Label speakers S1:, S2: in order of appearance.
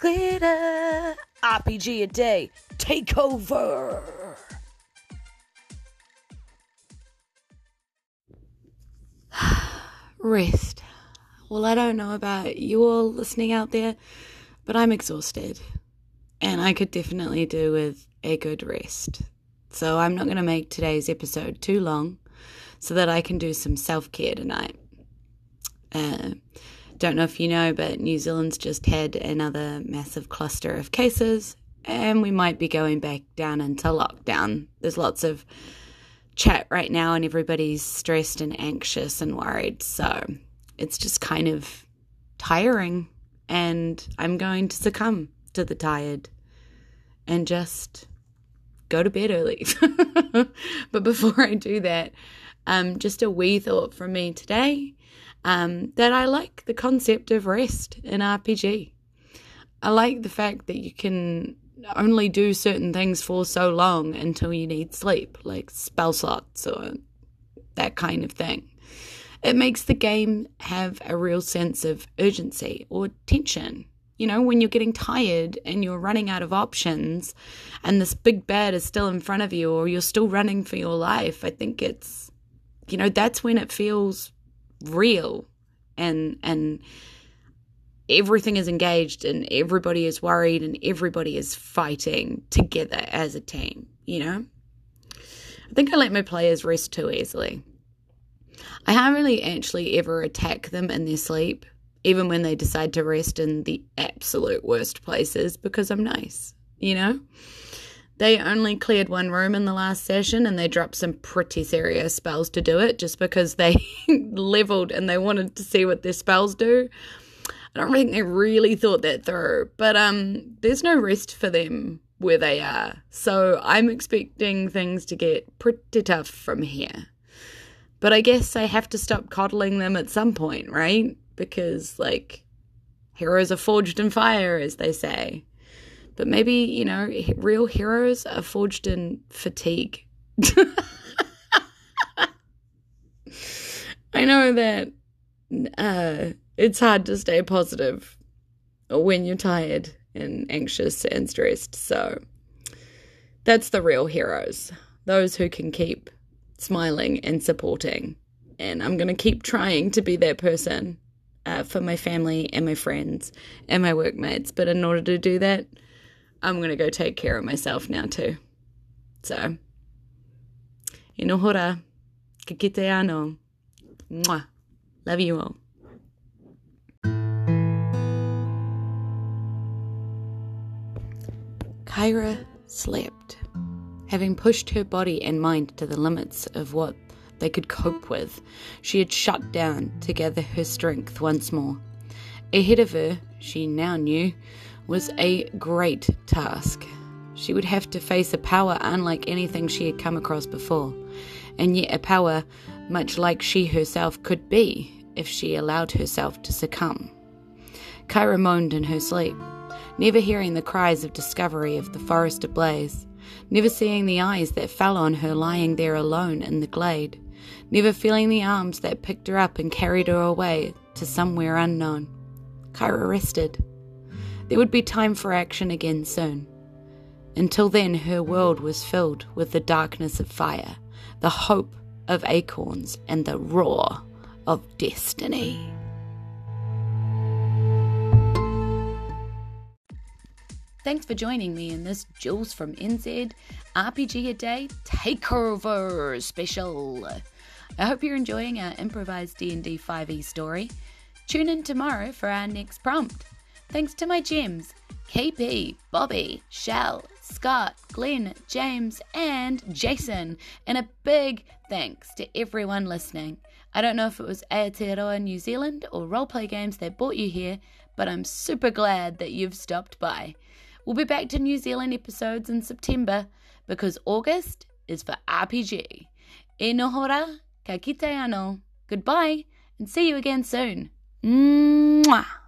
S1: glitter. RPG a day. Take over. Rest. Well, I don't know about you all listening out there, but I'm exhausted. And I could definitely do with a good rest. So I'm not going to make today's episode too long so that I can do some self care tonight. Uh, don't know if you know, but New Zealand's just had another massive cluster of cases, and we might be going back down into lockdown. There's lots of chat right now, and everybody's stressed and anxious and worried. So it's just kind of tiring, and I'm going to succumb to the tired and just go to bed early. but before I do that, um, just a wee thought from me today um, that I like the concept of rest in RPG. I like the fact that you can only do certain things for so long until you need sleep, like spell slots or that kind of thing. It makes the game have a real sense of urgency or tension. You know, when you're getting tired and you're running out of options and this big bad is still in front of you or you're still running for your life, I think it's, you know, that's when it feels real and, and, everything is engaged and everybody is worried and everybody is fighting together as a team, you know? I think I let my players rest too easily. I haven't really actually ever attack them in their sleep, even when they decide to rest in the absolute worst places, because I'm nice, you know? They only cleared one room in the last session and they dropped some pretty serious spells to do it just because they leveled and they wanted to see what their spells do. I don't think they really thought that through, but um, there's no rest for them where they are. So I'm expecting things to get pretty tough from here. But I guess I have to stop coddling them at some point, right? Because, like, heroes are forged in fire, as they say. But maybe, you know, real heroes are forged in fatigue. I know that uh, it's hard to stay positive when you're tired and anxious and stressed. So that's the real heroes, those who can keep smiling and supporting. And I'm going to keep trying to be that person uh, for my family and my friends and my workmates. But in order to do that, I'm going to go take care of myself now too. So, inohora, kikite ano. Mwah. Love you all. Kyra slept, having pushed her body and mind to the limits of what they could cope with. She had shut down to gather her strength once more. Ahead of her, she now knew, was a great task. She would have to face a power unlike anything she had come across before, and yet a power much like she herself could be if she allowed herself to succumb. Kyra moaned in her sleep never hearing the cries of discovery of the forest ablaze, never seeing the eyes that fell on her lying there alone in the glade, never feeling the arms that picked her up and carried her away to somewhere unknown. Kyra rested. There would be time for action again soon. Until then, her world was filled with the darkness of fire, the hope of acorns, and the roar of destiny. Thanks for joining me in this Jules from NZ RPG a Day Takeover special. I hope you're enjoying our improvised D&D 5e story. Tune in tomorrow for our next prompt. Thanks to my gems, KP, Bobby, Shell, Scott, Glenn, James, and Jason. And a big thanks to everyone listening. I don't know if it was Aotearoa New Zealand or Roleplay Games that brought you here, but I'm super glad that you've stopped by. We'll be back to New Zealand episodes in September because August is for RPG. E nohora, ka kite ano. Goodbye and see you again soon. Mwah.